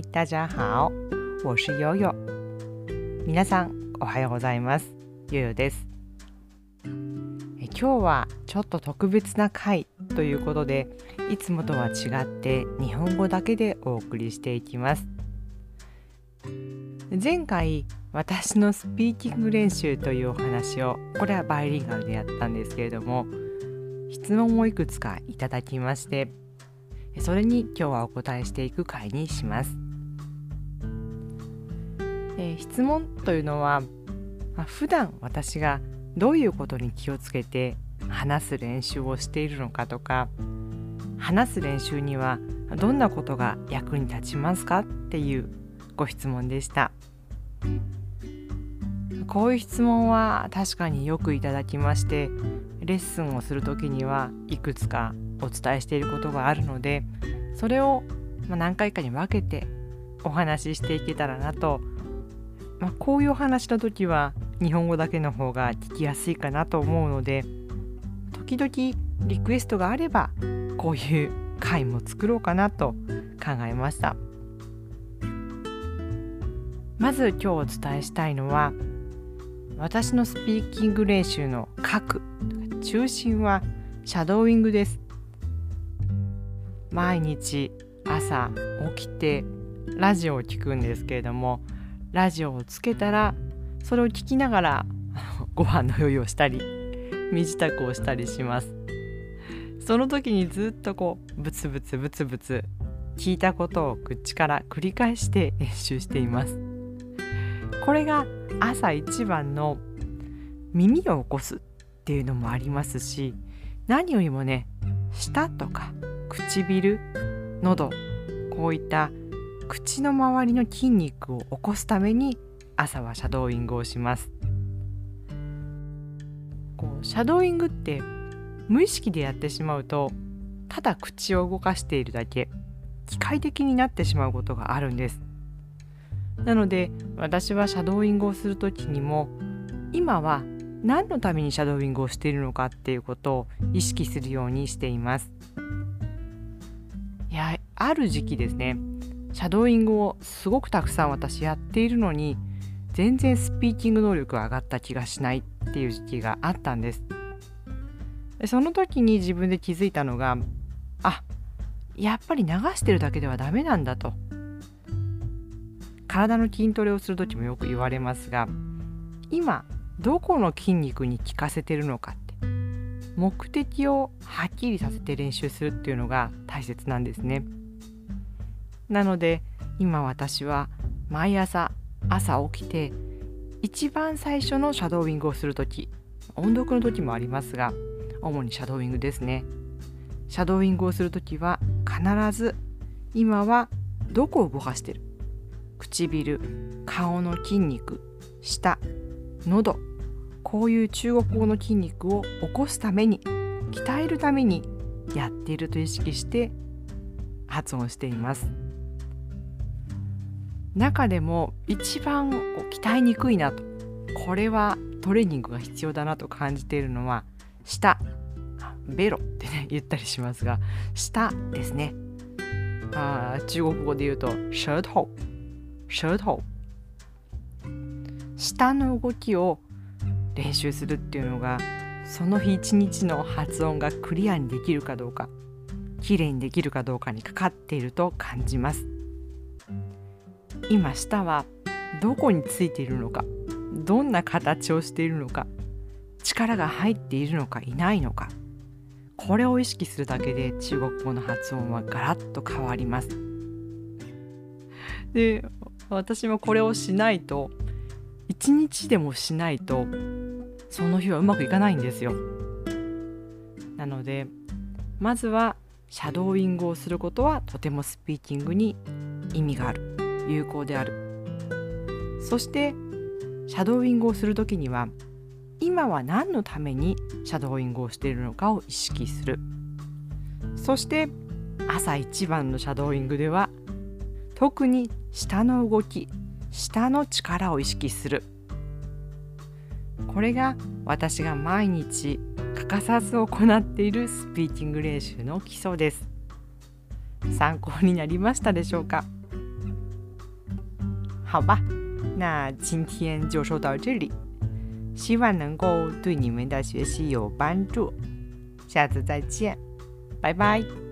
嗨，大家好，我是悠悠。皆さんおはようございます。悠悠です。え今日はちょっと特別な回ということで、いつもとは違って日本語だけでお送りしていきます。前回私のスピーキング練習というお話をこれはバイリンガルでやったんですけれども質問をいくつかいただきましてそれに今日はお答えしていく回にします。えー質問というのは、まあ、普段私がどういうことに気をつけて話す練習をしているのかとか話す練習にはどんなことが役に立ちますかっていうご質問でした。こういう質問は確かによくいただきましてレッスンをする時にはいくつかお伝えしていることがあるのでそれをま何回かに分けてお話ししていけたらなと、まあ、こういうお話の時は日本語だけの方が聞きやすいかなと思うので時々リクエストがあればこういう回も作ろうかなと考えました。まず今日お伝えしたいのは私のスピーキング練習の核中心はシャドーイングです。毎日朝起きてラジオを聞くんですけれどもラジオをつけたらそれを聞きながら ご飯の用意をしたり身支度をしたりします。その時にずっとこうブツブツブツブツ聞いたことを口から繰り返して 練習しています。これが朝一番の耳を起こすっていうのもありますし何よりもね舌とか唇喉こういった口の周りの筋肉を起こすために朝はシャドーイングをします。こうシャドーイングって無意識でやってしまうとただ口を動かしているだけ機械的になってしまうことがあるんです。なので私はシャドーイングをする時にも今は何のためにシャドーイングをしているのかっていうことを意識するようにしています。いやある時期ですね。シャドーイングをすごくたくさん私やっているのに全然スピーキング能力が上がった気がしないっていう時期があったんです。でその時に自分で気づいたのがあやっぱり流してるだけではダメなんだと。体の筋トレをする時もよく言われますが今どこの筋肉に効かせてるのかって目的をはっきりさせて練習するっていうのが大切なんですね。なので今私は毎朝朝起きて一番最初のシャドーイングをする時音読の時もありますが主にシャドーイングですね。シャドーイングをする時は必ず今はどこを動かしてる？唇顔の筋肉舌喉。こういう中国語の筋肉を起こすために鍛えるためにやっていると意識して発音しています。中でも一番鍛えにくいなと。これはトレーニングが必要だなと感じているのは舌ベロってね言ったりしますが舌ですね。あ中国語で言うと舌頭。舌頭。舌の動きを練習するっていうのがその日一日の発音がクリアにできるかどうか綺麗にできるかどうかにかかっていると感じます。今舌はどこについているのかどんな形をしているのか力が入っているのかいないのかこれを意識するだけで中国語の発音はガラッと変わります。で私もこれをしないと一日でもしないとその日はうまくいかないんですよ。なのでまずはシャドーイングをすることはとてもスピーキングに意味がある。有効である。そしてシャドーイングをする時には今は何のためにシャドーイングをしているのかを意識する。そして朝一番のシャドーイングでは特に下の動き下の力を意識する。これが私が毎日欠かさず行っているスピーキング練習の基礎です。参考になりましたでしょうか？好吧，那今天就说到这里，希望能够对你们的学习有帮助。下次再见，拜拜。